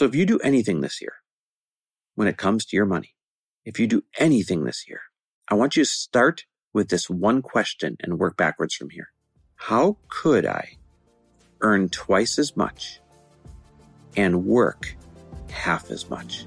So if you do anything this year, when it comes to your money, if you do anything this year, I want you to start with this one question and work backwards from here. How could I earn twice as much and work half as much?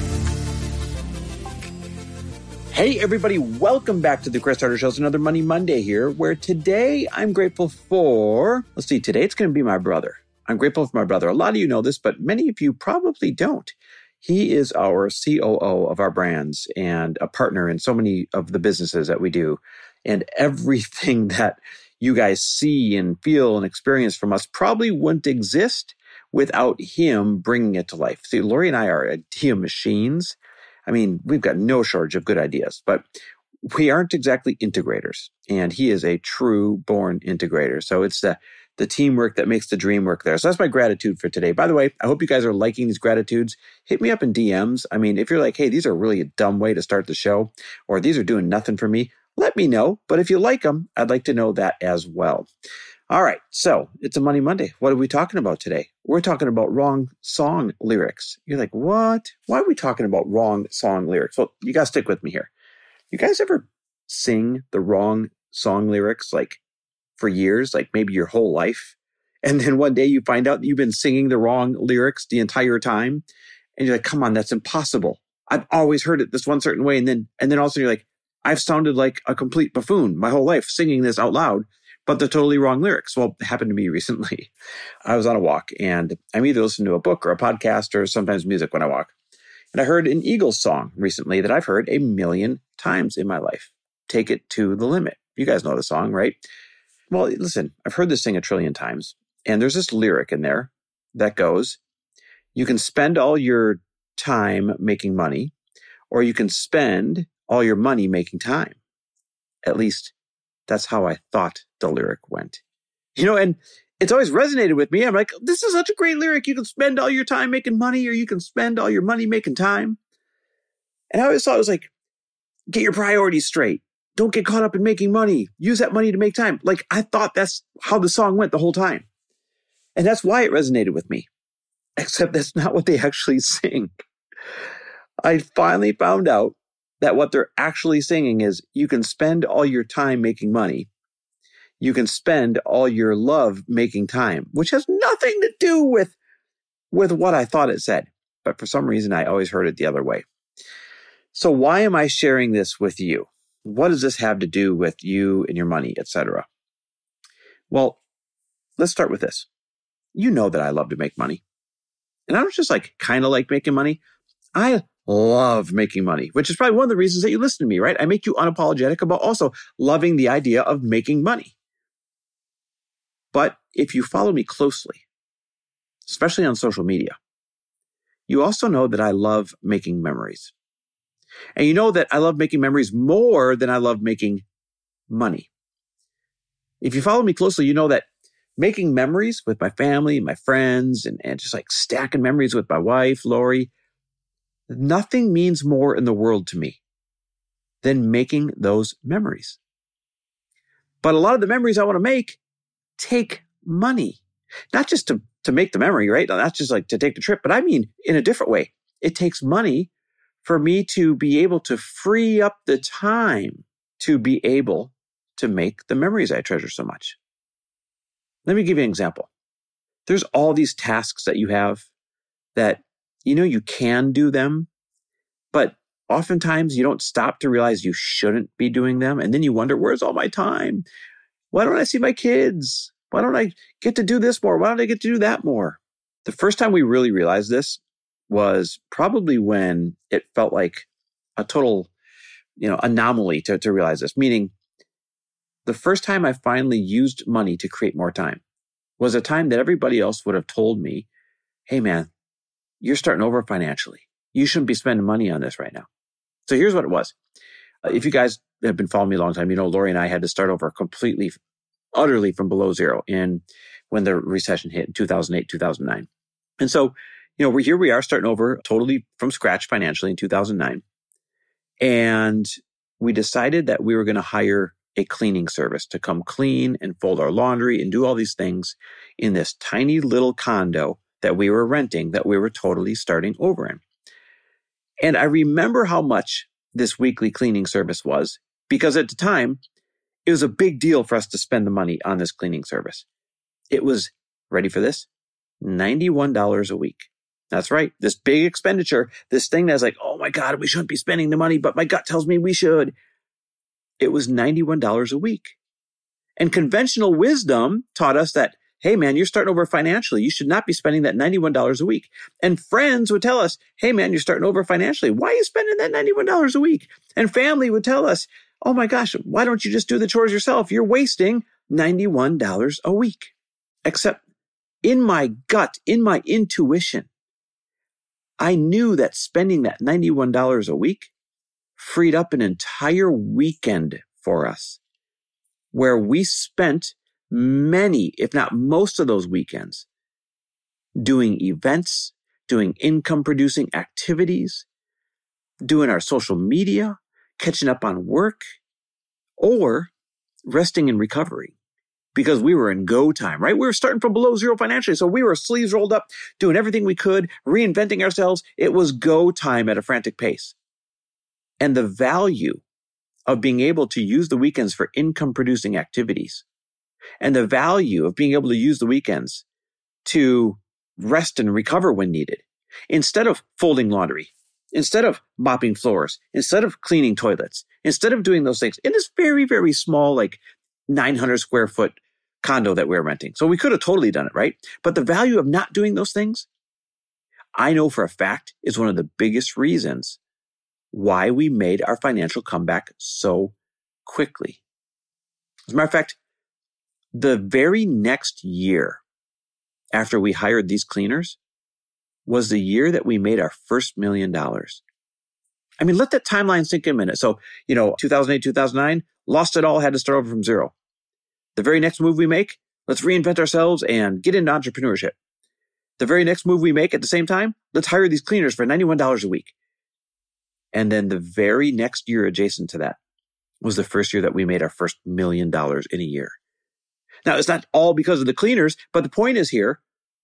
Hey, everybody, welcome back to the Chris Harder It's another Money Monday here, where today I'm grateful for, let's see, today it's going to be my brother. I'm grateful for my brother. A lot of you know this, but many of you probably don't. He is our COO of our brands and a partner in so many of the businesses that we do. And everything that you guys see and feel and experience from us probably wouldn't exist without him bringing it to life. See, Lori and I are idea machines. I mean, we've got no shortage of good ideas, but we aren't exactly integrators. And he is a true born integrator. So it's the the teamwork that makes the dream work there. So that's my gratitude for today. By the way, I hope you guys are liking these gratitudes. Hit me up in DMs. I mean, if you're like, hey, these are really a dumb way to start the show, or these are doing nothing for me, let me know. But if you like them, I'd like to know that as well. All right, so it's a Money Monday. What are we talking about today? We're talking about wrong song lyrics. You're like, what? Why are we talking about wrong song lyrics? Well, you got to stick with me here. You guys ever sing the wrong song lyrics like for years, like maybe your whole life. And then one day you find out you've been singing the wrong lyrics the entire time. And you're like, come on, that's impossible. I've always heard it this one certain way. And then, and then also you're like, I've sounded like a complete buffoon my whole life singing this out loud, but the totally wrong lyrics. Well, it happened to me recently. I was on a walk and I'm either listening to a book or a podcast or sometimes music when I walk. And I heard an Eagles song recently that I've heard a million times in my life. Take it to the limit. You guys know the song, right? Well, listen, I've heard this thing a trillion times, and there's this lyric in there that goes, You can spend all your time making money, or you can spend all your money making time. At least that's how I thought the lyric went. You know, and it's always resonated with me. I'm like, this is such a great lyric. You can spend all your time making money, or you can spend all your money making time. And I always thought it was like, get your priorities straight don't get caught up in making money. Use that money to make time. Like I thought that's how the song went the whole time. And that's why it resonated with me. Except that's not what they actually sing. I finally found out that what they're actually singing is you can spend all your time making money. You can spend all your love making time, which has nothing to do with, with what I thought it said. But for some reason, I always heard it the other way. So why am I sharing this with you? what does this have to do with you and your money, etc.? Well, let's start with this. You know that I love to make money. And I don't just like kind of like making money. I love making money, which is probably one of the reasons that you listen to me, right? I make you unapologetic about also loving the idea of making money. But if you follow me closely, especially on social media, you also know that I love making memories. And you know that I love making memories more than I love making money. If you follow me closely, you know that making memories with my family, my friends, and, and just like stacking memories with my wife, Lori, nothing means more in the world to me than making those memories. But a lot of the memories I want to make take money, not just to, to make the memory, right? Not just like to take the trip, but I mean in a different way. It takes money for me to be able to free up the time to be able to make the memories I treasure so much. Let me give you an example. There's all these tasks that you have that you know you can do them, but oftentimes you don't stop to realize you shouldn't be doing them. And then you wonder, where's all my time? Why don't I see my kids? Why don't I get to do this more? Why don't I get to do that more? The first time we really realized this was probably when it felt like a total, you know, anomaly to, to realize this, meaning the first time I finally used money to create more time was a time that everybody else would have told me, Hey man, you're starting over financially. You shouldn't be spending money on this right now. So here's what it was. Uh, if you guys have been following me a long time, you know, Lori and I had to start over completely, utterly from below zero in when the recession hit in 2008, 2009. And so, you know, we're here, we are starting over totally from scratch financially in 2009. And we decided that we were going to hire a cleaning service to come clean and fold our laundry and do all these things in this tiny little condo that we were renting that we were totally starting over in. And I remember how much this weekly cleaning service was because at the time it was a big deal for us to spend the money on this cleaning service. It was ready for this $91 a week. That's right. This big expenditure, this thing that's like, oh my God, we shouldn't be spending the money, but my gut tells me we should. It was $91 a week. And conventional wisdom taught us that, hey man, you're starting over financially. You should not be spending that $91 a week. And friends would tell us, hey man, you're starting over financially. Why are you spending that $91 a week? And family would tell us, oh my gosh, why don't you just do the chores yourself? You're wasting $91 a week. Except in my gut, in my intuition, I knew that spending that $91 a week freed up an entire weekend for us where we spent many, if not most of those weekends doing events, doing income producing activities, doing our social media, catching up on work, or resting in recovery because we were in go time, right? We were starting from below zero financially. So we were sleeves rolled up, doing everything we could, reinventing ourselves. It was go time at a frantic pace. And the value of being able to use the weekends for income producing activities and the value of being able to use the weekends to rest and recover when needed instead of folding laundry, instead of mopping floors, instead of cleaning toilets, instead of doing those things in this very, very small, like 900 square foot condo that we are renting. So we could have totally done it, right? But the value of not doing those things, I know for a fact is one of the biggest reasons why we made our financial comeback so quickly. As a matter of fact, the very next year after we hired these cleaners was the year that we made our first million dollars. I mean, let that timeline sink in a minute. So, you know, 2008, 2009, lost it all, had to start over from zero. The very next move we make, let's reinvent ourselves and get into entrepreneurship. The very next move we make at the same time, let's hire these cleaners for $91 a week. And then the very next year adjacent to that was the first year that we made our first million dollars in a year. Now, it's not all because of the cleaners, but the point is here,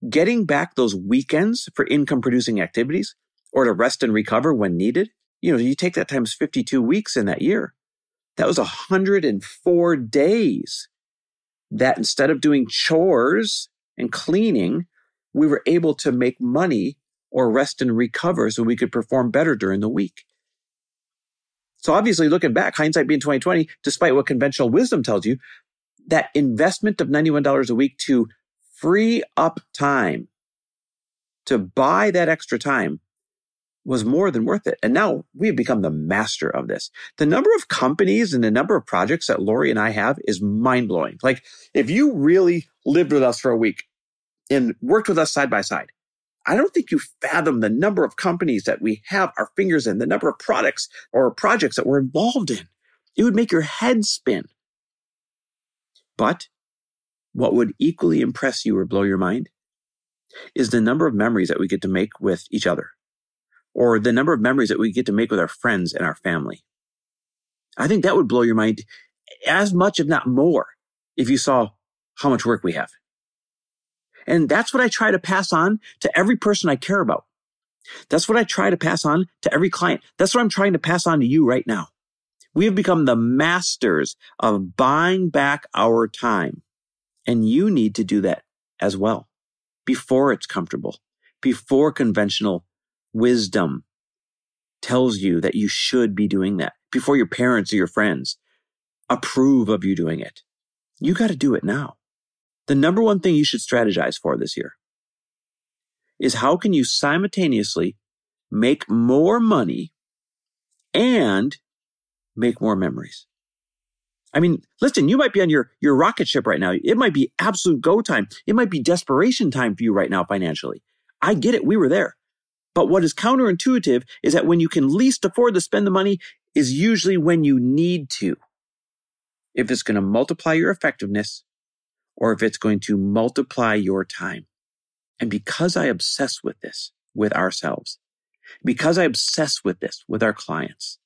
getting back those weekends for income producing activities or to rest and recover when needed. You know, you take that times 52 weeks in that year. That was 104 days that instead of doing chores and cleaning, we were able to make money or rest and recover so we could perform better during the week. So obviously looking back, hindsight being 2020, despite what conventional wisdom tells you, that investment of $91 a week to free up time to buy that extra time was more than worth it. And now we have become the master of this. The number of companies and the number of projects that Lori and I have is mind blowing. Like if you really lived with us for a week and worked with us side by side, I don't think you fathom the number of companies that we have our fingers in, the number of products or projects that we're involved in. It would make your head spin. But what would equally impress you or blow your mind is the number of memories that we get to make with each other or the number of memories that we get to make with our friends and our family. I think that would blow your mind as much, if not more, if you saw how much work we have. And that's what I try to pass on to every person I care about. That's what I try to pass on to every client. That's what I'm trying to pass on to you right now. We have become the masters of buying back our time. And you need to do that as well before it's comfortable, before conventional wisdom tells you that you should be doing that, before your parents or your friends approve of you doing it. You got to do it now the number one thing you should strategize for this year is how can you simultaneously make more money and make more memories? I mean, listen, you might be on your, your rocket ship right now. It might be absolute go time. It might be desperation time for you right now financially. I get it. We were there. But what is counterintuitive is that when you can least afford to spend the money is usually when you need to. If it's going to multiply your effectiveness or if it's going to multiply your time. And because I obsess with this with ourselves, because I obsess with this with our clients,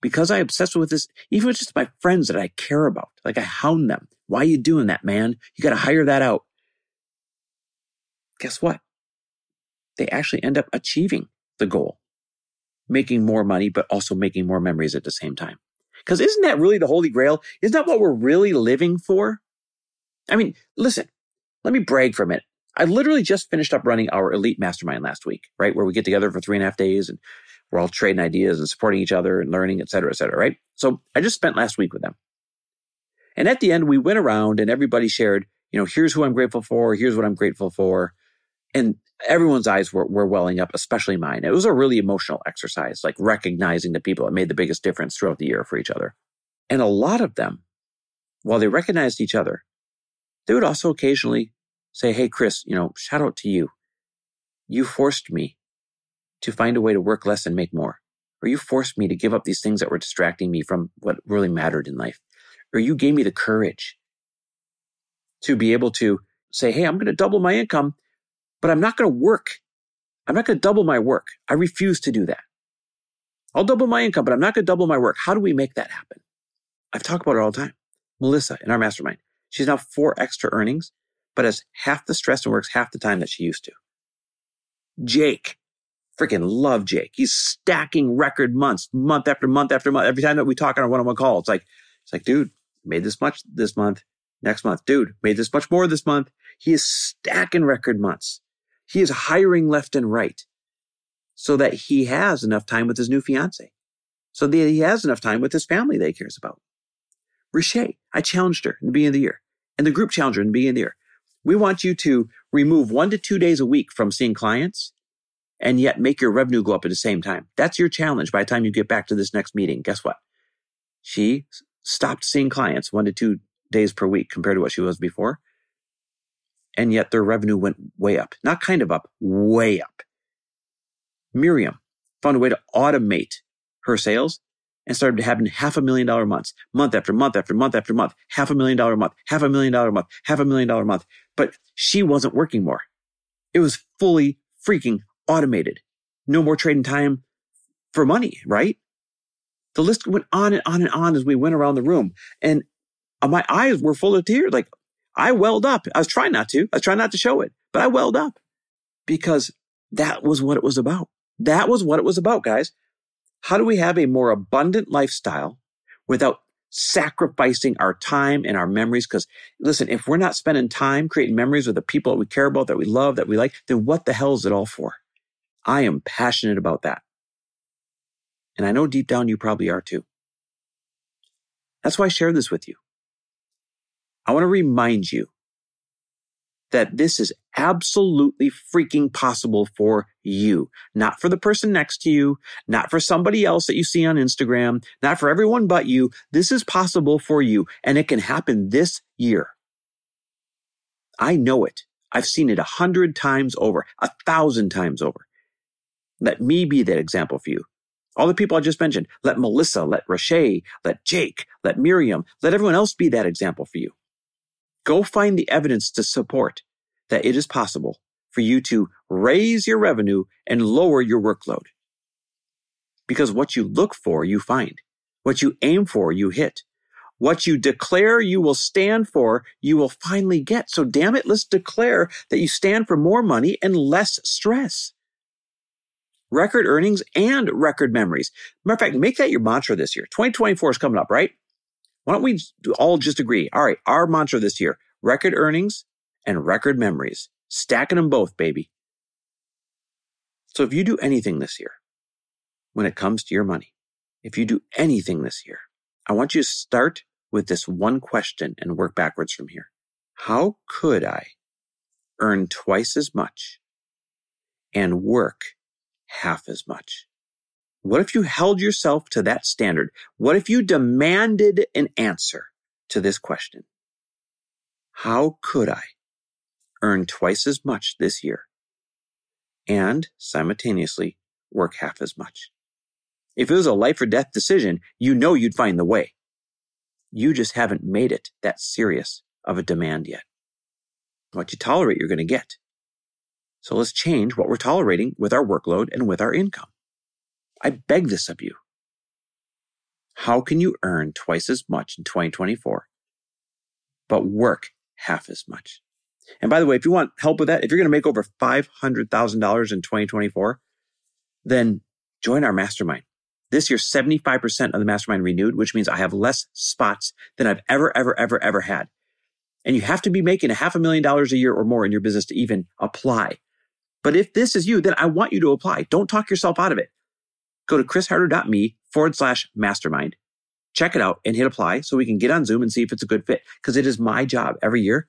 because I obsess with this, even with just my friends that I care about, like I hound them. Why are you doing that, man? You got to hire that out. Guess what? They actually end up achieving the goal, making more money, but also making more memories at the same time. Because isn't that really the holy grail? Isn't that what we're really living for? I mean, listen, let me brag for a minute. I literally just finished up running our elite mastermind last week, right? Where we get together for three and a half days and we're all trading ideas and supporting each other and learning, et cetera, et cetera, right? So I just spent last week with them. And at the end, we went around and everybody shared, you know, here's who I'm grateful for. Here's what I'm grateful for. And everyone's eyes were, were welling up, especially mine. It was a really emotional exercise, like recognizing the people that made the biggest difference throughout the year for each other. And a lot of them, while they recognized each other, they would also occasionally say, Hey, Chris, you know, shout out to you. You forced me to find a way to work less and make more. Or you forced me to give up these things that were distracting me from what really mattered in life. Or you gave me the courage to be able to say, Hey, I'm going to double my income, but I'm not going to work. I'm not going to double my work. I refuse to do that. I'll double my income, but I'm not going to double my work. How do we make that happen? I've talked about it all the time. Melissa in our mastermind, she's now four extra earnings, but has half the stress and works half the time that she used to. Jake, freaking love Jake. He's stacking record months, month after month after month. Every time that we talk on our one-on-one call, it's like, it's like, dude, made this much this month. Next month, dude, made this much more this month. He is stacking record months. He is hiring left and right so that he has enough time with his new fiance. So that he has enough time with his family that he cares about. Riche, I challenged her in the beginning of the year and the group challenged her in the beginning of the year. We want you to remove one to two days a week from seeing clients and yet make your revenue go up at the same time. That's your challenge by the time you get back to this next meeting. Guess what? She stopped seeing clients one to two days per week compared to what she was before. And yet their revenue went way up. Not kind of up, way up. Miriam found a way to automate her sales and started having half a million dollar months, month after month after month after month, half a million dollar month, half a million dollar month, half a million dollar month. But she wasn't working more. It was fully freaking automated. No more trading time for money, right? The list went on and on and on as we went around the room. And uh, my eyes were full of tears. Like I welled up. I was trying not to. I was trying not to show it, but I welled up because that was what it was about. That was what it was about, guys. How do we have a more abundant lifestyle without sacrificing our time and our memories. Because listen, if we're not spending time creating memories with the people that we care about, that we love, that we like, then what the hell is it all for? I am passionate about that. And I know deep down you probably are too. That's why I share this with you. I want to remind you that this is absolutely freaking possible for you, not for the person next to you, not for somebody else that you see on Instagram, not for everyone but you. This is possible for you and it can happen this year. I know it. I've seen it a hundred times over, a thousand times over. Let me be that example for you. All the people I just mentioned, let Melissa, let Rashay, let Jake, let Miriam, let everyone else be that example for you. Go find the evidence to support that it is possible for you to raise your revenue and lower your workload. Because what you look for, you find. What you aim for, you hit. What you declare you will stand for, you will finally get. So damn it, let's declare that you stand for more money and less stress record earnings and record memories. Matter of fact, make that your mantra this year. 2024 is coming up, right? Why don't we all just agree? All right, our mantra this year, record earnings and record memories. Stacking them both, baby. So if you do anything this year, when it comes to your money, if you do anything this year, I want you to start with this one question and work backwards from here. How could I earn twice as much and work half as much? What if you held yourself to that standard? What if you demanded an answer to this question? How could I earn twice as much this year and simultaneously work half as much? If it was a life or death decision, you know you'd find the way. You just haven't made it that serious of a demand yet. What you tolerate, you're going to get. So let's change what we're tolerating with our workload and with our income. I beg this of you. How can you earn twice as much in 2024, but work half as much? And by the way, if you want help with that, if you're going to make over $500,000 in 2024, then join our mastermind. This year, 75% of the mastermind renewed, which means I have less spots than I've ever, ever, ever, ever had. And you have to be making a half a million dollars a year or more in your business to even apply. But if this is you, then I want you to apply. Don't talk yourself out of it. Go to chrisharder.me forward slash mastermind. Check it out and hit apply so we can get on Zoom and see if it's a good fit. Because it is my job every year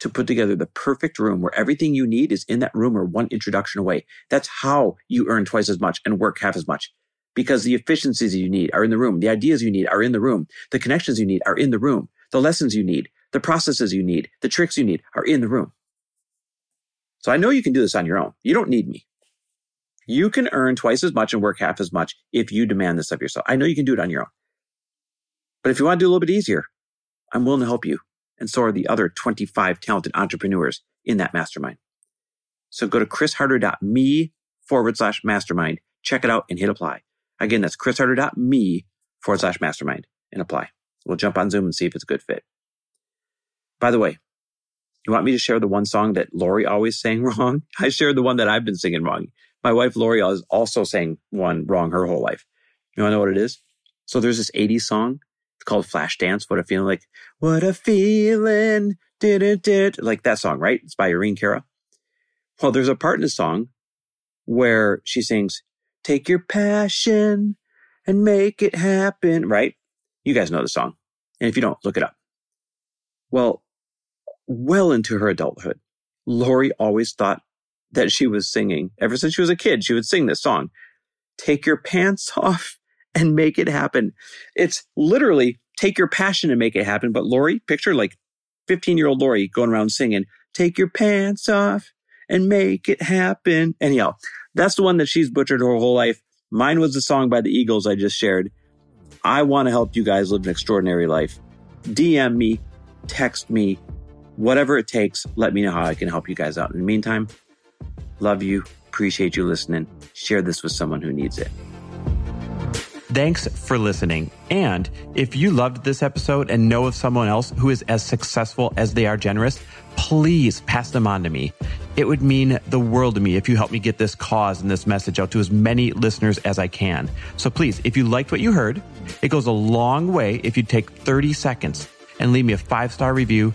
to put together the perfect room where everything you need is in that room or one introduction away. That's how you earn twice as much and work half as much because the efficiencies you need are in the room. The ideas you need are in the room. The connections you need are in the room. The lessons you need, the processes you need, the tricks you need are in the room. So I know you can do this on your own. You don't need me. You can earn twice as much and work half as much if you demand this of yourself. I know you can do it on your own. But if you want to do a little bit easier, I'm willing to help you. And so are the other 25 talented entrepreneurs in that mastermind. So go to chrisharder.me forward slash mastermind, check it out and hit apply. Again, that's chrisharder.me forward slash mastermind and apply. We'll jump on Zoom and see if it's a good fit. By the way, you want me to share the one song that Lori always sang wrong? I shared the one that I've been singing wrong. My wife Lori is also saying one wrong her whole life. You want to know what it is? So there's this 80s song. It's called Flashdance. What a feeling like, what a feeling. Did it, did like that song, right? It's by Irene Cara. Well, there's a part in the song where she sings, take your passion and make it happen, right? You guys know the song. And if you don't, look it up. Well, well into her adulthood, Lori always thought that she was singing. Ever since she was a kid, she would sing this song. Take your pants off and make it happen. It's literally take your passion and make it happen. But Lori, picture like 15 year old Lori going around singing, take your pants off and make it happen. Anyhow, that's the one that she's butchered her whole life. Mine was the song by the Eagles I just shared. I want to help you guys live an extraordinary life. DM me, text me, whatever it takes. Let me know how I can help you guys out. In the meantime, Love you. Appreciate you listening. Share this with someone who needs it. Thanks for listening. And if you loved this episode and know of someone else who is as successful as they are generous, please pass them on to me. It would mean the world to me if you help me get this cause and this message out to as many listeners as I can. So please, if you liked what you heard, it goes a long way if you take 30 seconds and leave me a five star review